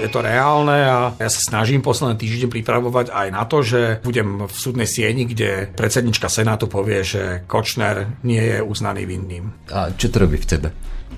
Je to reálne a ja sa snažím posledný týždeň pripravovať aj na to, že budem v súdnej sieni, kde predsednička Senátu povie, že Kočner nie je uznaný vinným. A čo to robí v tebe?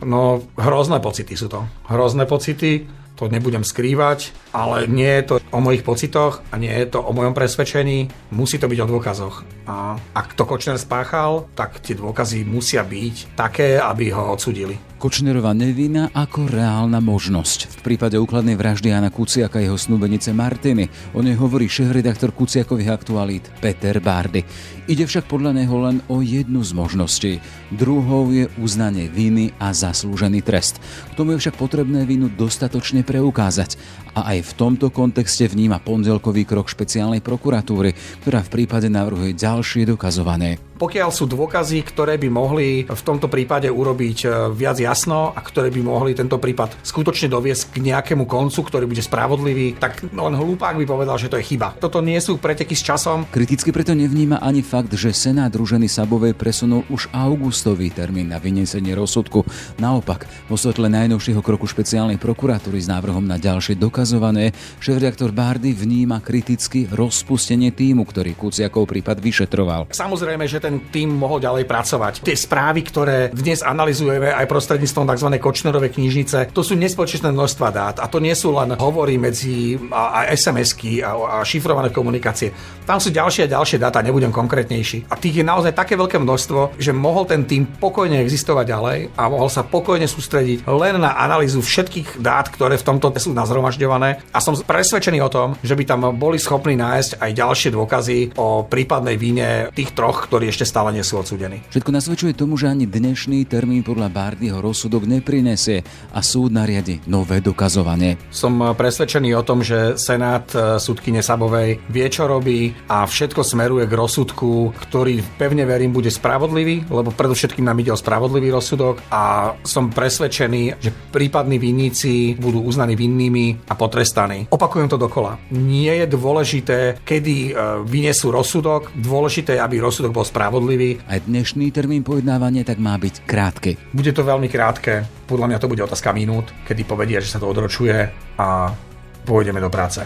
No, hrozné pocity sú to. Hrozné pocity, to nebudem skrývať, ale nie je to o mojich pocitoch a nie je to o mojom presvedčení, musí to byť o dôkazoch. A ak to Kočner spáchal, tak tie dôkazy musia byť také, aby ho odsudili. Kočnerová nevina ako reálna možnosť. V prípade úkladnej vraždy Jana Kuciaka jeho snúbenice Martiny o nej hovorí šéf-redaktor Kuciakových aktualít Peter Bardy. Ide však podľa neho len o jednu z možností. Druhou je uznanie viny a zaslúžený trest. K tomu je však potrebné vinu dostatočne preukázať. A aj v tomto kontexte vníma pondelkový krok špeciálnej prokuratúry, ktorá v prípade navrhuje ďalšie dokazované pokiaľ sú dôkazy, ktoré by mohli v tomto prípade urobiť e, viac jasno a ktoré by mohli tento prípad skutočne doviesť k nejakému koncu, ktorý bude spravodlivý, tak len hlupák by povedal, že to je chyba. Toto nie sú preteky s časom. Kriticky preto nevníma ani fakt, že Senát druženy Sabovej presunul už augustový termín na vyniesenie rozsudku. Naopak, vo svetle najnovšieho kroku špeciálnej prokuratúry s návrhom na ďalšie dokazované, šéf-reaktor Bardy vníma kriticky rozpustenie týmu, ktorý Kuciakov prípad vyšetroval. Samozrejme, že ten ten tým mohol ďalej pracovať. Tie správy, ktoré dnes analizujeme aj prostredníctvom tzv. Kočnerovej knižnice, to sú nespočetné množstva dát a to nie sú len hovory medzi a, a SMS-ky a, a šifrované komunikácie. Tam sú ďalšie a ďalšie dáta, nebudem konkrétnejší. A tých je naozaj také veľké množstvo, že mohol ten tým pokojne existovať ďalej a mohol sa pokojne sústrediť len na analýzu všetkých dát, ktoré v tomto sú nazhromažďované. A som presvedčený o tom, že by tam boli schopní nájsť aj ďalšie dôkazy o prípadnej vine tých troch, ktorí ešte ešte stále nie sú odsúdení. Všetko nasvedčuje tomu, že ani dnešný termín podľa Bardyho rozsudok neprinesie a súd nariadi nové dokazovanie. Som presvedčený o tom, že Senát e, súdkyne Sabovej vie, čo robí a všetko smeruje k rozsudku, ktorý pevne verím bude spravodlivý, lebo predovšetkým nám ide o spravodlivý rozsudok a som presvedčený, že prípadní vinníci budú uznaní vinnými a potrestaní. Opakujem to dokola. Nie je dôležité, kedy e, vyniesú rozsudok, dôležité je, aby rozsudok bol spravodlivý spravodlivý. Aj dnešný termín pojednávania tak má byť krátky. Bude to veľmi krátke. Podľa mňa to bude otázka minút, kedy povedia, že sa to odročuje a pôjdeme do práce.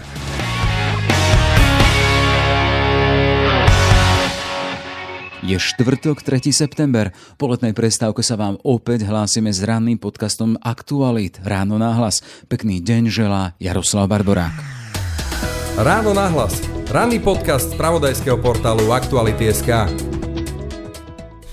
Je štvrtok, 3. september. Po letnej prestávke sa vám opäť hlásime s ranným podcastom Aktualit. Ráno náhlas. Pekný deň želá Jaroslav Barborák. Ráno náhlas. Ranný podcast z pravodajského portálu Aktuality.sk.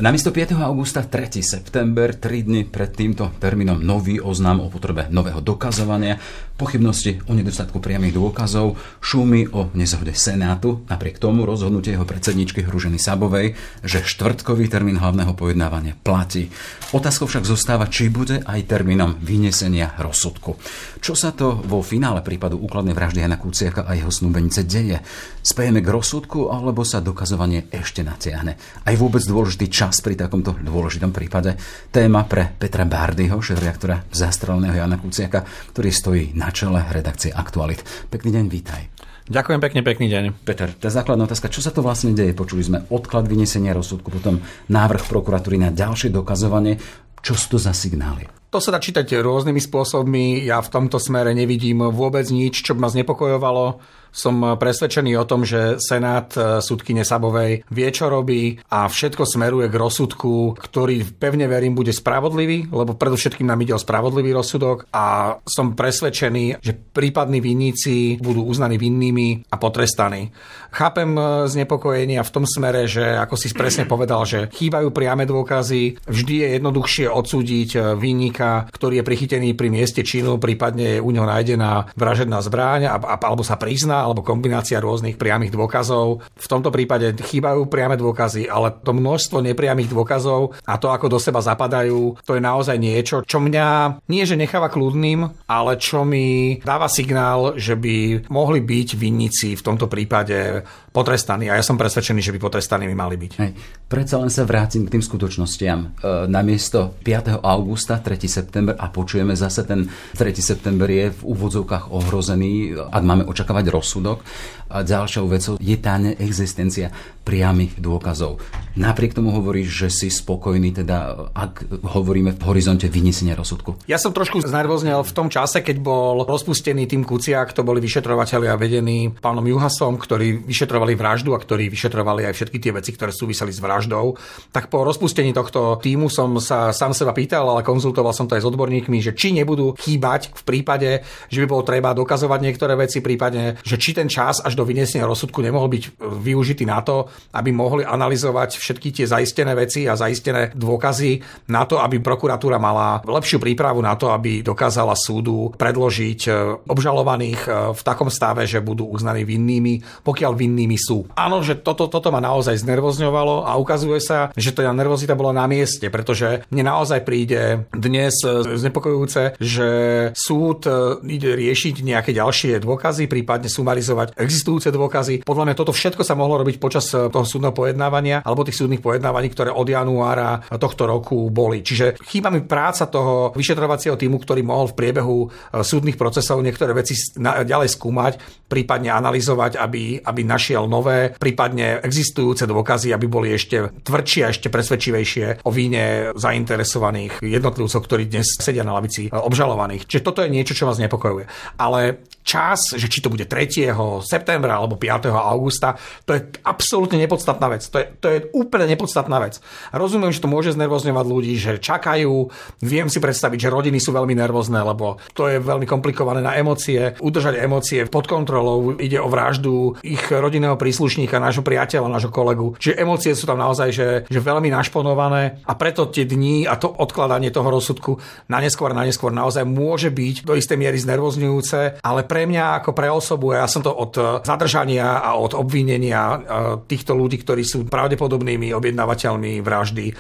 Namiesto 5. augusta 3. september, 3 dny pred týmto termínom nový oznám o potrebe nového dokazovania, pochybnosti o nedostatku priamých dôkazov, šumy o nezhode Senátu, napriek tomu rozhodnutie jeho predsedničky Hruženy Sabovej, že štvrtkový termín hlavného pojednávania platí. Otázkou však zostáva, či bude aj termínom vynesenia rozsudku. Čo sa to vo finále prípadu úkladnej vraždy Jana Kuciaka a jeho snúbenice deje? Spejeme k rozsudku alebo sa dokazovanie ešte natiahne? Aj vôbec dôležitý čas pri takomto dôležitom prípade. Téma pre Petra Bardyho, šéf-reaktora zastreleného Jana Kuciaka, ktorý stojí na čele redakcie Aktualit. Pekný deň, vítaj. Ďakujem pekne, pekný deň. Peter, tá základná otázka, čo sa to vlastne deje? Počuli sme odklad vynesenia rozsudku, potom návrh prokuratúry na ďalšie dokazovanie. Čo sú to za signály? To sa dá čítať rôznymi spôsobmi. Ja v tomto smere nevidím vôbec nič, čo by ma znepokojovalo. Som presvedčený o tom, že Senát e, súdkyne Sabovej vie, čo robí a všetko smeruje k rozsudku, ktorý pevne verím bude spravodlivý, lebo predovšetkým nám ide o spravodlivý rozsudok a som presvedčený, že prípadní vinníci budú uznaní vinnými a potrestaní. Chápem e, znepokojenia v tom smere, že ako si presne povedal, že chýbajú priame dôkazy, vždy je jednoduchšie odsúdiť vinníka, ktorý je prichytený pri mieste činu, prípadne je u neho nájdená vražedná zbráň alebo sa prizná alebo kombinácia rôznych priamých dôkazov. V tomto prípade chýbajú priame dôkazy, ale to množstvo nepriamých dôkazov a to, ako do seba zapadajú, to je naozaj niečo, čo mňa nie že necháva kľudným, ale čo mi dáva signál, že by mohli byť vinníci v tomto prípade potrestaní. A ja som presvedčený, že by potrestaní by mali byť. Hej. Predsa len sa vrátim k tým skutočnostiam. E, namiesto 5. augusta, 3. september a počujeme zase ten 3. september je v úvodzovkách ohrozený, ak máme očakávať roz rozsudok. A ďalšou vecou je tá neexistencia priamých dôkazov. Napriek tomu hovoríš, že si spokojný, teda ak hovoríme v horizonte vynesenia rozsudku. Ja som trošku znervoznel v tom čase, keď bol rozpustený tým Kuciak, to boli vyšetrovateľia vedení pánom Juhasom, ktorí vyšetrovali vraždu a ktorí vyšetrovali aj všetky tie veci, ktoré súviseli s vraždou. Tak po rozpustení tohto týmu som sa sám seba pýtal, ale konzultoval som to aj s odborníkmi, že či nebudú chýbať v prípade, že by bolo treba dokazovať niektoré veci, prípadne, že či ten čas až do vyniesenia rozsudku nemohol byť využitý na to, aby mohli analyzovať všetky tie zaistené veci a zaistené dôkazy na to, aby prokuratúra mala lepšiu prípravu na to, aby dokázala súdu predložiť e, obžalovaných e, v takom stave, že budú uznaní vinnými, pokiaľ vinnými sú. Áno, že toto, toto ma naozaj znervozňovalo a ukazuje sa, že to nervozita bola na mieste, pretože mne naozaj príde dnes e, znepokojujúce, že súd ide riešiť nejaké ďalšie dôkazy, prípadne sumarizovať existujúce dôkazy. Podľa mňa toto všetko sa mohlo robiť počas toho súdneho pojednávania alebo tých súdnych pojednávaní, ktoré od januára tohto roku boli. Čiže chýba mi práca toho vyšetrovacieho týmu, ktorý mohol v priebehu e, súdnych procesov niektoré veci ďalej skúmať, prípadne analyzovať, aby, aby našiel nové, prípadne existujúce dôkazy, aby boli ešte tvrdšie a ešte presvedčivejšie o víne zainteresovaných jednotlivcov, ktorí dnes sedia na lavici obžalovaných. Čiže toto je niečo, čo vás nepokojuje. Ale čas, že či to bude 3. septembra alebo 5. augusta, to je absolútne nepodstatná vec. To je, to je úplne nepodstatná vec. Rozumiem, že to môže znervozňovať ľudí, že čakajú. Viem si predstaviť, že rodiny sú veľmi nervózne, lebo to je veľmi komplikované na emócie. Udržať emócie pod kontrolou, ide o vraždu ich rodinného príslušníka, nášho priateľa, nášho kolegu. Čiže emócie sú tam naozaj že, že veľmi našponované a preto tie dni a to odkladanie toho rozsudku na neskôr, na neskôr naozaj môže byť do istej miery znervozňujúce, ale pre mňa ako pre osobu, ja som to od zadržania a od obvinenia týchto ľudí, ktorí sú pravdepodobnými objednávateľmi vraždy. E,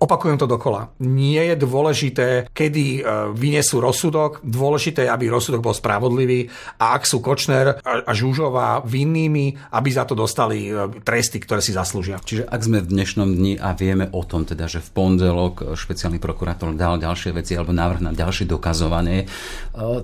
opakujem to dokola. Nie je dôležité, kedy vyniesú rozsudok, dôležité je, aby rozsudok bol spravodlivý a ak sú Kočner a Žužová vinnými, aby za to dostali tresty, ktoré si zaslúžia. Čiže ak sme v dnešnom dni a vieme o tom, teda, že v pondelok špeciálny prokurátor dal ďalšie veci alebo návrh na ďalšie dokazovanie,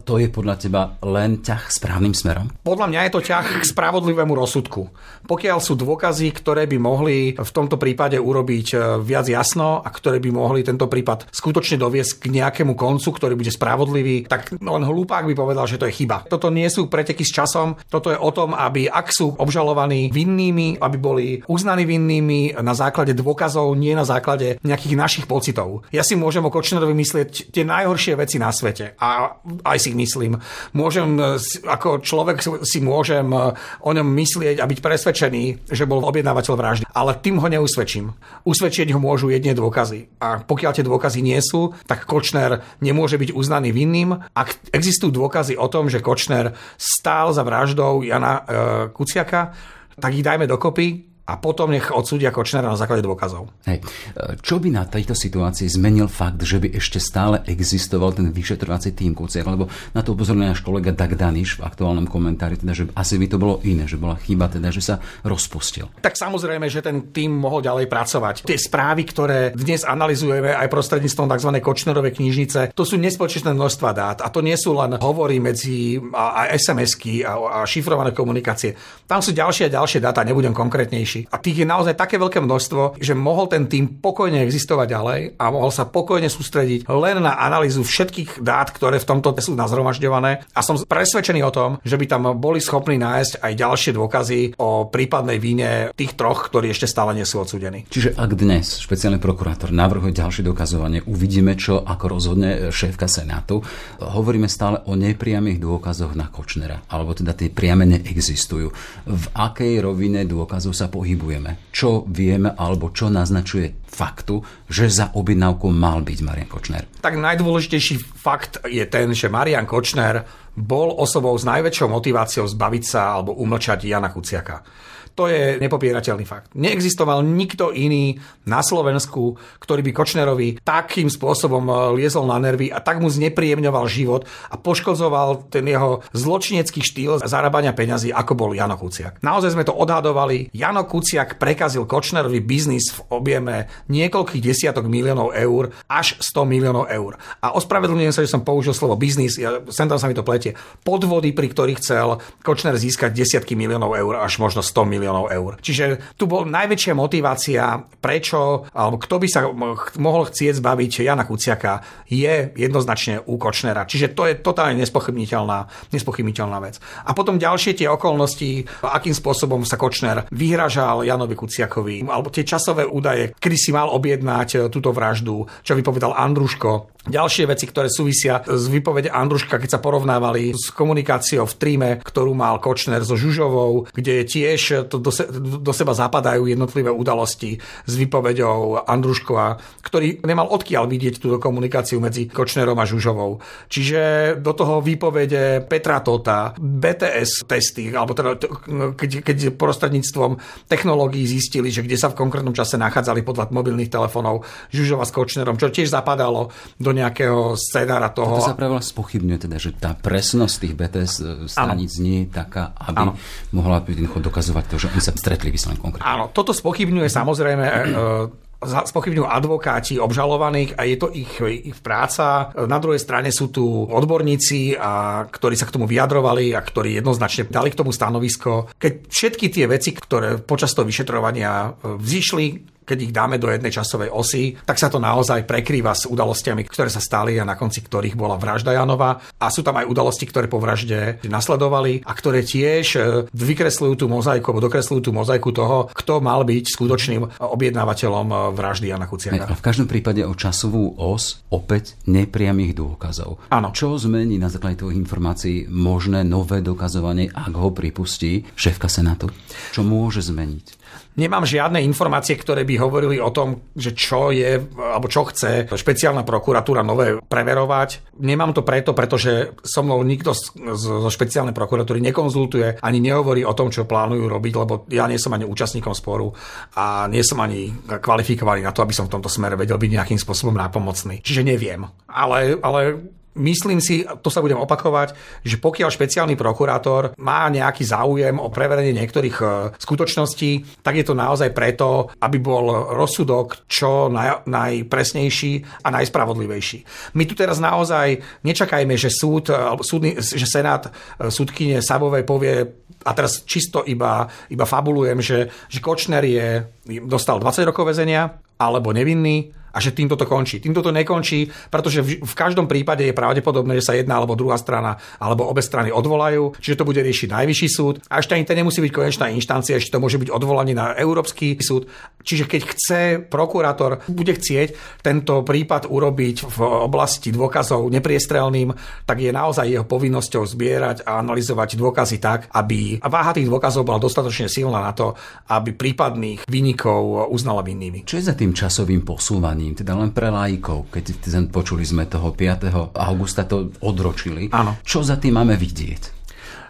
to je podľa teba len ťah správnym smerom? Podľa mňa je to ťah k spravodlivému rozsudku. Pokiaľ sú dôkazy, ktoré by mohli v tomto prípade urobiť e, viac jasno a ktoré by mohli tento prípad skutočne doviesť k nejakému koncu, ktorý bude spravodlivý, tak len hlupák by povedal, že to je chyba. Toto nie sú preteky s časom, toto je o tom, aby ak sú obžalovaní vinnými, aby boli uznaní vinnými na základe dôkazov, nie na základe nejakých našich pocitov. Ja si môžem o Kočnerovi myslieť tie najhoršie veci na svete a aj si ich myslím. Môžem ako človek si môžem e, o ňom myslieť a byť presvedčený, že bol objednávateľ vraždy. Ale tým ho neusvedčím. Usvedčiť ho môžu jedne dôkazy. A pokiaľ tie dôkazy nie sú, tak Kočner nemôže byť uznaný vinným. Ak existujú dôkazy o tom, že Kočner stál za vraždou Jana e, Kuciaka, tak ich dajme dokopy a potom nech odsúdia Kočnera na základe dôkazov. Hej. Čo by na tejto situácii zmenil fakt, že by ešte stále existoval ten vyšetrovací tým Kuciak? Lebo na to upozorňuje náš kolega Dag Daniš v aktuálnom komentári, teda, že asi by to bolo iné, že bola chyba, teda, že sa rozpustil. Tak samozrejme, že ten tým mohol ďalej pracovať. Tie správy, ktoré dnes analizujeme aj prostredníctvom tzv. Kočnerovej knižnice, to sú nespočetné množstva dát a to nie sú len hovory medzi a, a SMS-ky a, a šifrované komunikácie. Tam sú ďalšie a ďalšie dáta, nebudem konkrétnejší ďalší. A tých je naozaj také veľké množstvo, že mohol ten tým pokojne existovať ďalej a mohol sa pokojne sústrediť len na analýzu všetkých dát, ktoré v tomto sú nazhromažďované. A som presvedčený o tom, že by tam boli schopní nájsť aj ďalšie dôkazy o prípadnej víne tých troch, ktorí ešte stále nie sú odsúdení. Čiže ak dnes špeciálny prokurátor navrhuje ďalšie dokazovanie, uvidíme, čo ako rozhodne šéfka Senátu. Hovoríme stále o nepriamých dôkazoch na Kočnera, alebo teda tie priame neexistujú. V akej rovine dôkazov sa pohybuje pohybujeme, čo vieme alebo čo naznačuje faktu, že za objednávkou mal byť Marian Kočner. Tak najdôležitejší fakt je ten, že Marian Kočner bol osobou s najväčšou motiváciou zbaviť sa alebo umlčať Jana Kuciaka. To je nepopierateľný fakt. Neexistoval nikto iný na Slovensku, ktorý by Kočnerovi takým spôsobom e, liezol na nervy a tak mu znepríjemňoval život a poškodzoval ten jeho zločinecký štýl zarábania peňazí, ako bol Jano Kuciak. Naozaj sme to odhadovali. Jano Kuciak prekazil Kočnerovi biznis v objeme niekoľkých desiatok miliónov eur až 100 miliónov eur. A ospravedlňujem sa, že som použil slovo biznis, ja, sem tam sa mi to pletie. Podvody, pri ktorých chcel Kočner získať desiatky miliónov eur až možno 100 miliónov eur. Čiže tu bol najväčšia motivácia, prečo, alebo kto by sa mohol chcieť zbaviť Jana Kuciaka, je jednoznačne u Kočnera. Čiže to je totálne nespochybniteľná, nespochybniteľná vec. A potom ďalšie tie okolnosti, akým spôsobom sa Kočner vyhražal Janovi Kuciakovi, alebo tie časové údaje, kedy si mal objednať túto vraždu, čo vypovedal Andruško, Ďalšie veci, ktoré súvisia s výpovede Andruška, keď sa porovnávali s komunikáciou v tríme, ktorú mal Kočner so Žužovou, kde tiež to do, se, do seba zapadajú jednotlivé udalosti s výpovedou Andruškova, ktorý nemal odkiaľ vidieť túto komunikáciu medzi Kočnerom a Žužovou. Čiže do toho výpovede Petra Tota, BTS testy, alebo teda, keď, keď prostredníctvom technológií zistili, že kde sa v konkrétnom čase nachádzali podľa mobilných telefónov Žužova s Kočnerom, čo tiež zapadalo do nejakého scenára toho. To sa práve spochybňuje teda, že tá presnosť tých BTS e, staníc ano. nie je taká, aby ano. mohla jednoducho dokazovať to, že oni sa stretli vyslovene konkrétne. Áno, toto spochybňuje samozrejme e, spochybňujú advokáti obžalovaných a je to ich, ich práca. Na druhej strane sú tu odborníci, a, ktorí sa k tomu vyjadrovali a ktorí jednoznačne dali k tomu stanovisko. Keď všetky tie veci, ktoré počas toho vyšetrovania e, vzýšli, keď ich dáme do jednej časovej osy, tak sa to naozaj prekrýva s udalostiami, ktoré sa stali a na konci ktorých bola vražda Janova. A sú tam aj udalosti, ktoré po vražde nasledovali a ktoré tiež e, vykresľujú tú mozaiku, alebo dokresľujú tú mozaiku toho, kto mal byť skutočným objednávateľom e, vraždy Jana Kuciaka. A v každom prípade o časovú os opäť nepriamých dôkazov. Áno. Čo zmení na základe tvojich informácií možné nové dokazovanie, ak ho pripustí šéfka Senátu? Čo môže zmeniť? Nemám žiadne informácie, ktoré by hovorili o tom, že čo je, alebo čo chce špeciálna prokuratúra nové preverovať. Nemám to preto, pretože so mnou nikto zo špeciálnej prokuratúry nekonzultuje, ani nehovorí o tom, čo plánujú robiť, lebo ja nie som ani účastníkom sporu a nie som ani kvalifikovaný na to, aby som v tomto smere vedel byť nejakým spôsobom nápomocný. Čiže neviem. Ale, ale Myslím si, to sa budem opakovať, že pokiaľ špeciálny prokurátor má nejaký záujem o preverenie niektorých e, skutočností, tak je to naozaj preto, aby bol rozsudok čo naj, najpresnejší a najspravodlivejší. My tu teraz naozaj nečakajme, že súd, e, súdny, že Senát e, súdkyne Sabovej povie, a teraz čisto iba, iba fabulujem, že, že Kočner je, dostal 20 rokov väzenia, alebo nevinný, a že týmto to končí. Týmto to nekončí, pretože v, v každom prípade je pravdepodobné, že sa jedna alebo druhá strana alebo obe strany odvolajú, čiže to bude riešiť najvyšší súd. A ešte ani to nemusí byť konečná inštancia, ešte to môže byť odvolanie na Európsky súd. Čiže keď chce prokurátor, bude chcieť tento prípad urobiť v oblasti dôkazov nepriestrelným, tak je naozaj jeho povinnosťou zbierať a analyzovať dôkazy tak, aby váha tých dôkazov bola dostatočne silná na to, aby prípadných vynikov uznala vinnými. Čo je za tým časovým posúvaním? Riešením, teda len pre laikov, keď počuli sme toho 5. augusta to odročili. Áno. Čo za tým máme vidieť?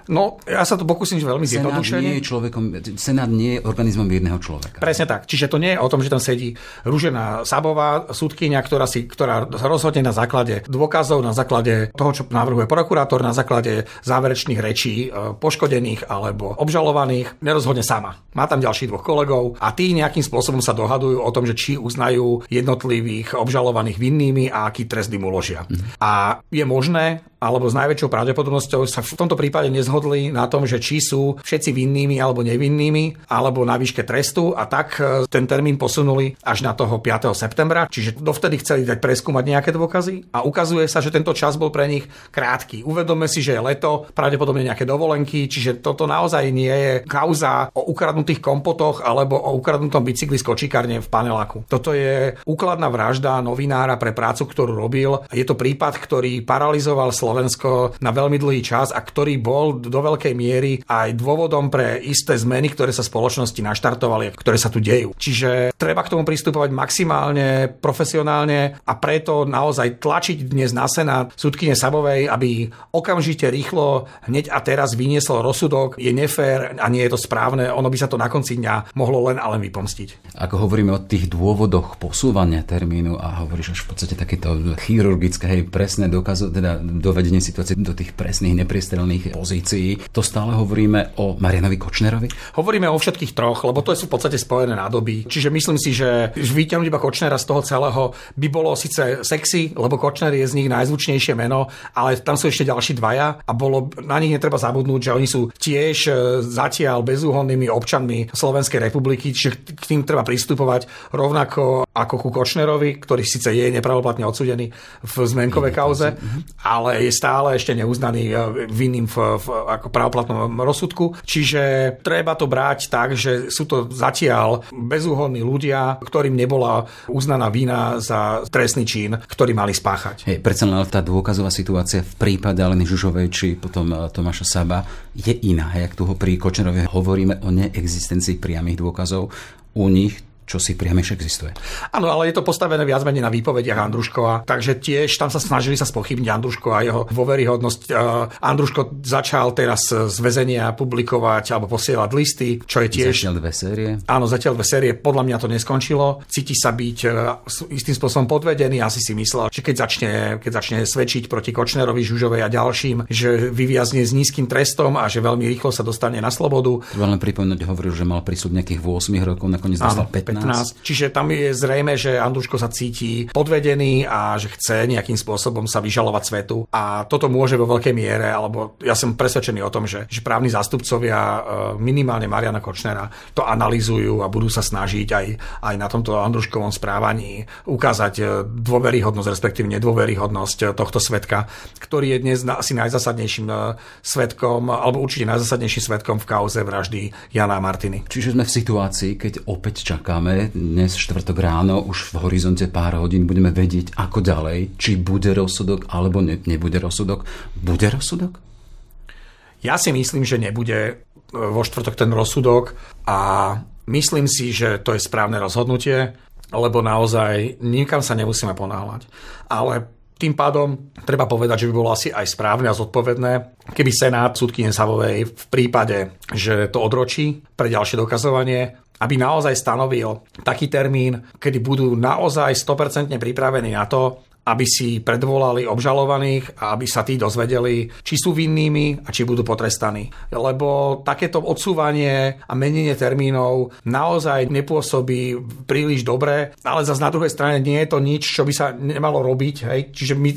No, ja sa to pokúsim veľmi zjednodušene. nie je človekom, Senát nie je organizmom jedného človeka. Presne tak. Čiže to nie je o tom, že tam sedí Rúžená Sabová, súdkynia, ktorá, si, ktorá rozhodne na základe dôkazov, na základe toho, čo navrhuje prokurátor, na základe záverečných rečí e, poškodených alebo obžalovaných, nerozhodne sama. Má tam ďalších dvoch kolegov a tí nejakým spôsobom sa dohadujú o tom, že či uznajú jednotlivých obžalovaných vinnými a aký trest im uložia. Mhm. A je možné, alebo s najväčšou pravdepodobnosťou sa v tomto prípade nezhodli na tom, že či sú všetci vinnými alebo nevinnými, alebo na výške trestu a tak e, ten termín posunuli až na toho 5. septembra, čiže dovtedy chceli dať preskúmať nejaké dôkazy a ukazuje sa, že tento čas bol pre nich krátky. Uvedome si, že je leto, pravdepodobne nejaké dovolenky, čiže toto naozaj nie je kauza o ukradnutých kompotoch alebo o ukradnutom bicykli z kočikárne v paneláku. Toto je úkladná vražda novinára pre prácu, ktorú robil. Je to prípad, ktorý paralizoval Slovensko na veľmi dlhý čas a ktorý bol do veľkej miery aj dôvodom pre isté zmeny, ktoré sa spoločnosti naštartovali, ktoré sa tu dejú. Čiže treba k tomu pristupovať maximálne profesionálne a preto naozaj tlačiť dnes na Senát súdkyne Sabovej, aby okamžite rýchlo hneď a teraz vyniesol rozsudok, je nefér a nie je to správne, ono by sa to na konci dňa mohlo len a len vypomstiť. Ako hovoríme o tých dôvodoch posúvania termínu a hovoríš až v podstate takéto chirurgické, hej, presné dokazu, teda do dovedenie situácie do tých presných, nepriestrelných pozícií. To stále hovoríme o Marianovi Kočnerovi? Hovoríme o všetkých troch, lebo to sú v podstate spojené nádoby. Čiže myslím si, že vyťahnuť iba Kočnera z toho celého by bolo síce sexy, lebo Kočner je z nich najzvučnejšie meno, ale tam sú ešte ďalší dvaja a bolo, na nich netreba zabudnúť, že oni sú tiež e, zatiaľ bezúhonnými občanmi Slovenskej republiky, čiže k tým treba pristupovať rovnako ako ku Kočnerovi, ktorý síce je nepravoplatne odsudený v zmenkovej kauze, ale je stále ešte neuznaný e, vinným v, v ako pravoplatnom rozsudku. Čiže treba to brať tak, že sú to zatiaľ bezúhodní ľudia, ktorým nebola uznaná vina za trestný čin, ktorý mali spáchať. Hej, predsa len tá dôkazová situácia v prípade Aleny Žužovej či potom e, Tomáša Saba je iná. Jak tu ho pri Kočnerovi hovoríme o neexistencii priamých dôkazov, u nich čo si priamejšie existuje. Áno, ale je to postavené viac menej na výpovediach Andruškova, takže tiež tam sa snažili sa spochybniť Andruško a jeho dôveryhodnosť. Andruško začal teraz z väzenia publikovať alebo posielať listy, čo je tiež... Zatiaľ dve série. Áno, zatiaľ dve série. Podľa mňa to neskončilo. Cíti sa byť e, istým spôsobom podvedený. Asi si myslel, že keď začne, keď začne svedčiť proti Kočnerovi, Žužovej a ďalším, že vyviazne s nízkym trestom a že veľmi rýchlo sa dostane na slobodu. Treba len pripomenúť, hovoril, že mal prísľub nejakých 8 rokov, nakoniec dostal 15. 15. Čiže tam je zrejme, že Andruško sa cíti podvedený a že chce nejakým spôsobom sa vyžalovať svetu. A toto môže vo veľkej miere, alebo ja som presvedčený o tom, že, že právni zástupcovia e, minimálne Mariana Kočnera to analizujú a budú sa snažiť aj, aj na tomto Andruškovom správaní ukázať e, dôveryhodnosť, respektíve nedôveryhodnosť tohto svetka, ktorý je dnes asi najzasadnejším e, svetkom, alebo určite najzasadnejším svetkom v kauze vraždy Jana Martiny. Čiže sme v situácii, keď opäť čakáme dnes štvrtok ráno, už v horizonte pár hodín budeme vedieť, ako ďalej, či bude rozsudok alebo ne, nebude rozsudok. Bude rozsudok? Ja si myslím, že nebude e, vo štvrtok ten rozsudok a myslím si, že to je správne rozhodnutie, lebo naozaj nikam sa nemusíme ponáhľať. Ale tým pádom treba povedať, že by bolo asi aj správne a zodpovedné, keby Senát súdky Nesavovej v prípade, že to odročí pre ďalšie dokazovanie, aby naozaj stanovil taký termín, kedy budú naozaj 100% pripravení na to, aby si predvolali obžalovaných a aby sa tí dozvedeli, či sú vinnými a či budú potrestaní. Lebo takéto odsúvanie a menenie termínov naozaj nepôsobí príliš dobre, ale zase na druhej strane nie je to nič, čo by sa nemalo robiť. Hej? Čiže my,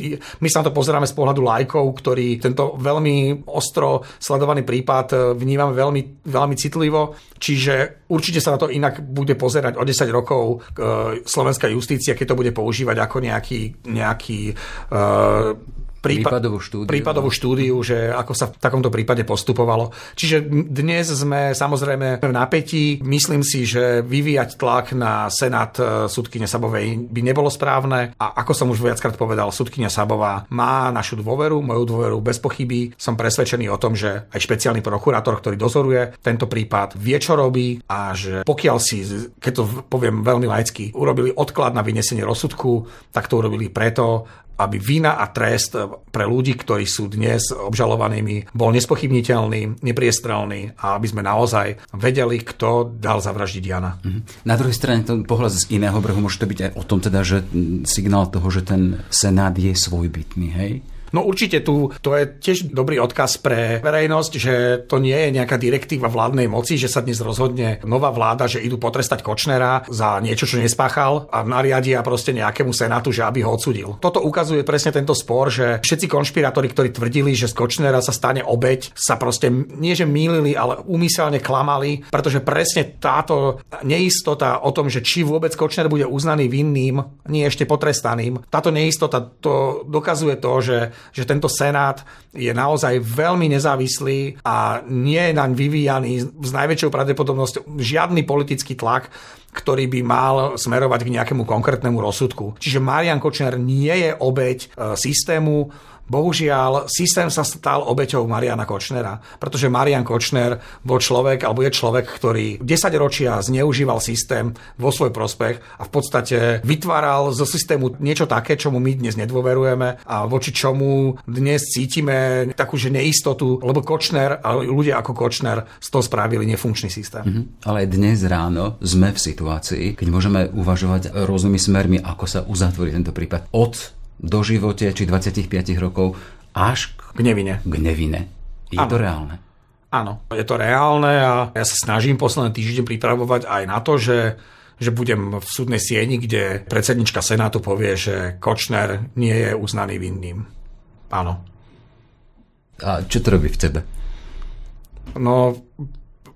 my sa na to pozeráme z pohľadu lajkov, ktorí tento veľmi ostro sledovaný prípad vnímame veľmi, veľmi citlivo. Čiže určite sa na to inak bude pozerať o 10 rokov e, slovenská justícia, keď to bude používať ako nejaký, nejaký aqui uh, eh, prípa- prípadovú štúdiu. prípadovú štúdiu, že ako sa v takomto prípade postupovalo. Čiže dnes sme samozrejme v napätí. Myslím si, že vyvíjať tlak na Senát e, súdkyne Sabovej by nebolo správne. A ako som už viackrát povedal, súdkynia Sabová má našu dôveru, moju dôveru bez pochyby. Som presvedčený o tom, že aj špeciálny prokurátor, ktorý dozoruje tento prípad, vie, čo robí a že pokiaľ si, keď to poviem veľmi laicky, urobili odklad na vynesenie rozsudku, tak to urobili preto, aby vina a trest pre ľudí, ktorí sú dnes obžalovanými, bol nespochybniteľný, nepriestrelný a aby sme naozaj vedeli, kto dal zavraždiť Jana. Mhm. Na druhej strane to pohľad z iného brehu môže to byť aj o tom teda, že signál toho, že ten Senát je svojbytný, hej? No určite tu, to je tiež dobrý odkaz pre verejnosť, že to nie je nejaká direktíva vládnej moci, že sa dnes rozhodne nová vláda, že idú potrestať Kočnera za niečo, čo nespáchal a nariadia proste nejakému senátu, že aby ho odsudil. Toto ukazuje presne tento spor, že všetci konšpirátori, ktorí tvrdili, že z Kočnera sa stane obeď, sa proste nie že mýlili, ale úmyselne klamali, pretože presne táto neistota o tom, že či vôbec Kočner bude uznaný vinným, nie ešte potrestaným, táto neistota to dokazuje to, že že tento Senát je naozaj veľmi nezávislý a nie je naň vyvíjaný s najväčšou pravdepodobnosťou žiadny politický tlak, ktorý by mal smerovať k nejakému konkrétnemu rozsudku. Čiže Marian Kočner nie je obeď e, systému, Bohužiaľ, systém sa stal obeťou Mariana Kočnera, pretože Marian Kočner bol človek, alebo je človek, ktorý 10 ročia zneužíval systém vo svoj prospech a v podstate vytváral zo systému niečo také, čomu my dnes nedôverujeme a voči čomu dnes cítime takú neistotu, lebo Kočner a ľudia ako Kočner z toho spravili nefunkčný systém. Mm-hmm. Ale dnes ráno sme v situácii, keď môžeme uvažovať rôznymi smermi, ako sa uzatvorí tento prípad od do živote či 25 rokov až k nevine. K nevine. Je ano. to reálne? Áno, je to reálne a ja sa snažím posledný týždeň pripravovať aj na to, že že budem v súdnej sieni, kde predsednička Senátu povie, že Kočner nie je uznaný vinným. Áno. A čo to robí v tebe? No,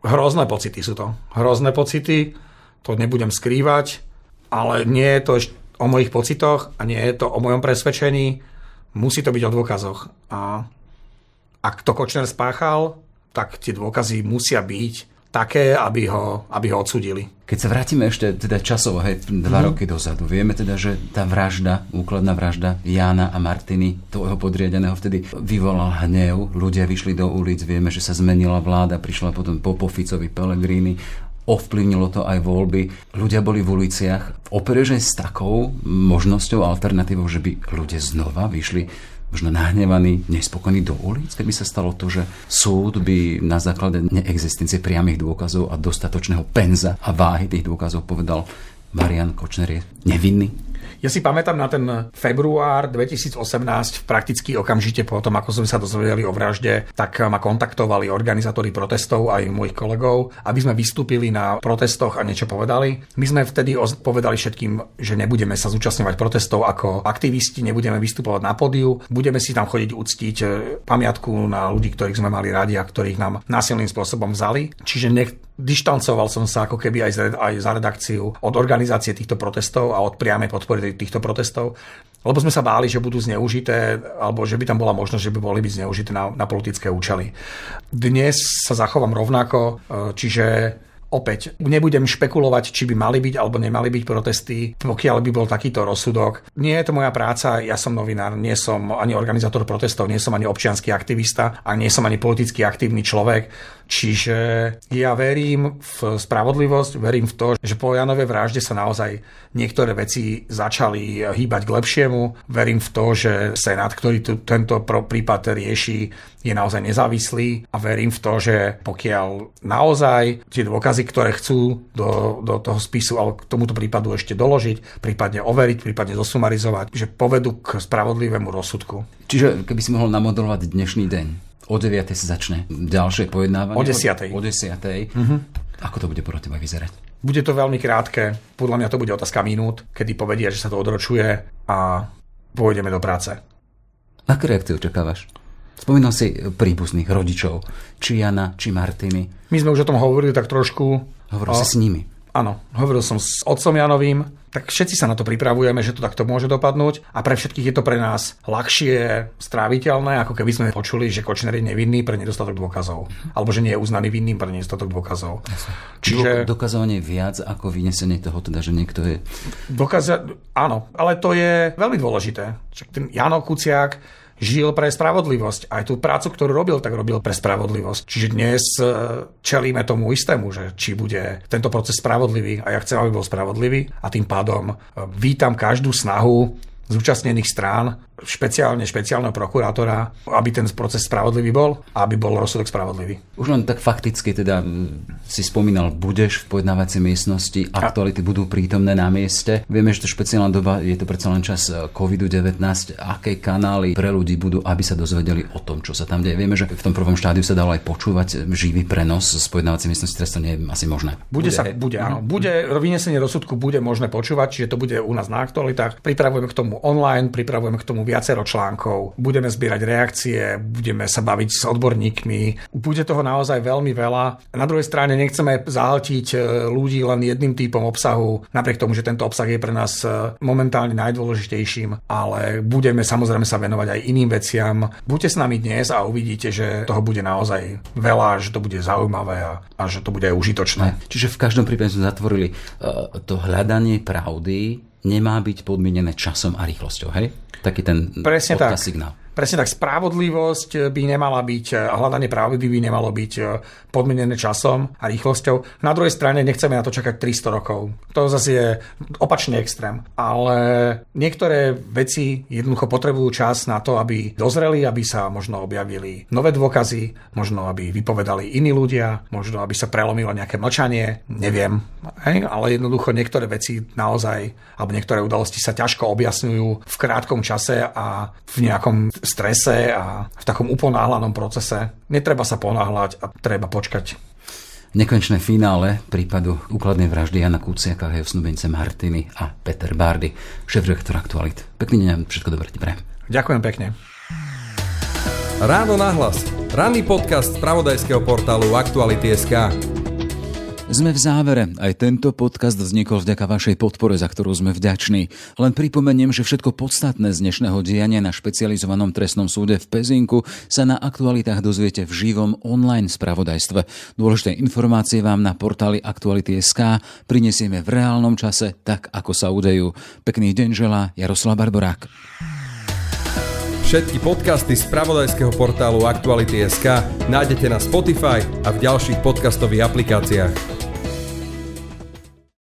hrozné pocity sú to. Hrozné pocity, to nebudem skrývať, ale nie je to o mojich pocitoch a nie je to o mojom presvedčení. Musí to byť o dôkazoch. A ak to Kočner spáchal, tak tie dôkazy musia byť také, aby ho, aby ho odsudili. Keď sa vrátime ešte teda časovo, hej, dva mm. roky dozadu, vieme teda, že tá vražda, úkladná vražda Jána a Martiny, toho podriadeného vtedy vyvolal hnev, ľudia vyšli do ulic, vieme, že sa zmenila vláda, prišla potom Popoficovi Pelegrini, ovplyvnilo to aj voľby. Ľudia boli v uliciach. Opereže s takou možnosťou, alternatívou, že by ľudia znova vyšli možno nahnevaní, nespokojní do ulic, keby sa stalo to, že súd by na základe neexistencie priamých dôkazov a dostatočného penza a váhy tých dôkazov povedal, Marian Kočner je nevinný? Ja si pamätám na ten február 2018, prakticky okamžite po tom, ako sme sa dozvedeli o vražde, tak ma kontaktovali organizátori protestov aj mojich kolegov, aby sme vystúpili na protestoch a niečo povedali. My sme vtedy povedali všetkým, že nebudeme sa zúčastňovať protestov ako aktivisti, nebudeme vystupovať na pódiu, budeme si tam chodiť uctiť e, pamiatku na ľudí, ktorých sme mali radi a ktorých nám násilným spôsobom vzali. Čiže nech, dištancoval som sa ako keby aj, z, aj za redakciu od organizácie týchto protestov a od priamej podpory týchto protestov, lebo sme sa báli, že budú zneužité, alebo že by tam bola možnosť, že by boli byť zneužité na, na politické účely. Dnes sa zachovám rovnako, e, čiže Opäť, nebudem špekulovať, či by mali byť alebo nemali byť protesty, pokiaľ by bol takýto rozsudok. Nie je to moja práca, ja som novinár, nie som ani organizátor protestov, nie som ani občianský aktivista a nie som ani politicky aktívny človek. Čiže ja verím v spravodlivosť, verím v to, že po Janovej vražde sa naozaj niektoré veci začali hýbať k lepšiemu. Verím v to, že Senát, ktorý tu, tento prípad rieši, je naozaj nezávislý a verím v to, že pokiaľ naozaj tie dôkazy, ktoré chcú do, do toho spisu alebo k tomuto prípadu ešte doložiť, prípadne overiť, prípadne zosumarizovať, že povedú k spravodlivému rozsudku. Čiže keby si mohol namodelovať dnešný deň, O 9. sa začne ďalšie pojednávanie. O 10. O 10. Mm-hmm. Ako to bude podľa teba vyzerať? Bude to veľmi krátke. Podľa mňa to bude otázka minút, kedy povedia, že sa to odročuje a pôjdeme do práce. Aké reakcie očakávaš? Spomínal si príbuzných rodičov, či Jana, či Martiny. My sme už o tom hovorili tak trošku. Hovoril o... si s nimi. Áno, hovoril som s otcom Janovým, tak všetci sa na to pripravujeme, že to takto môže dopadnúť a pre všetkých je to pre nás ľahšie stráviteľné, ako keby sme počuli, že Kočner je nevinný pre nedostatok dôkazov, alebo že nie je uznaný vinným pre nedostatok dôkazov. Čiže... Dokazovanie viac ako vynesenie toho, teda, že niekto je... Dokaza... Áno, ale to je veľmi dôležité. Ten Jano Kuciak žil pre spravodlivosť. Aj tú prácu, ktorú robil, tak robil pre spravodlivosť. Čiže dnes e, čelíme tomu istému, že či bude tento proces spravodlivý a ja chcem, aby bol spravodlivý a tým pádom e, vítam každú snahu zúčastnených strán špeciálne špeciálneho prokurátora, aby ten proces spravodlivý bol a aby bol rozsudok spravodlivý. Už len tak fakticky teda si spomínal, budeš v pojednávacej miestnosti, aktuality a... budú prítomné na mieste. Vieme, že to špeciálna doba, je to predsa len čas eh, COVID-19, aké kanály pre ľudí budú, aby sa dozvedeli o tom, čo sa tam deje. Vieme, že v tom prvom štádiu sa dalo aj počúvať živý prenos z pojednávacej miestnosti, teraz to nie je asi možné. Bude, bude sa, bude, áno. Bude, vynesenie rozsudku bude možné počúvať, čiže to bude u nás na aktualitách. Pripravujeme k tomu online, pripravujeme k tomu viacero článkov, budeme zbierať reakcie, budeme sa baviť s odborníkmi. Bude toho naozaj veľmi veľa. Na druhej strane nechceme zahltiť e, ľudí len jedným typom obsahu, napriek tomu, že tento obsah je pre nás e, momentálne najdôležitejším, ale budeme samozrejme sa venovať aj iným veciam. Buďte s nami dnes a uvidíte, že toho bude naozaj veľa, že to bude zaujímavé a, a že to bude aj užitočné. Čiže v každom prípade sme zatvorili uh, to hľadanie pravdy nemá byť podmienené časom a rýchlosťou, hej? Taký ten Presne tak. signál. Presne tak, spravodlivosť by nemala byť, a hľadanie pravdy by nemalo byť e, podmienené časom a rýchlosťou. Na druhej strane nechceme na to čakať 300 rokov. To zase je opačný extrém. Ale niektoré veci jednoducho potrebujú čas na to, aby dozreli, aby sa možno objavili nové dôkazy, možno aby vypovedali iní ľudia, možno aby sa prelomilo nejaké mlčanie, neviem. Hej? Ale jednoducho niektoré veci naozaj, alebo niektoré udalosti sa ťažko objasňujú v krátkom čase a v nejakom strese a v takom uponáhlanom procese. Netreba sa ponáhľať a treba počkať. Nekonečné finále prípadu úkladnej vraždy Jana Kuciaka a jeho snubenice Martiny a Peter Bardy, šéf-redaktor Aktualit. Pekný deň, všetko dobré ti prajem. Ďakujem pekne. Ráno nahlas. Ranný podcast z pravodajského portálu Aktuality.sk. Sme v závere. Aj tento podcast vznikol vďaka vašej podpore, za ktorú sme vďační. Len pripomeniem, že všetko podstatné z dnešného diania na špecializovanom trestnom súde v Pezinku sa na aktualitách dozviete v živom online spravodajstve. Dôležité informácie vám na portáli Aktuality.sk prinesieme v reálnom čase, tak ako sa udejú. Pekný deň želá Jaroslav Barborák. Všetky podcasty z pravodajského portálu Aktuality.sk nájdete na Spotify a v ďalších podcastových aplikáciách.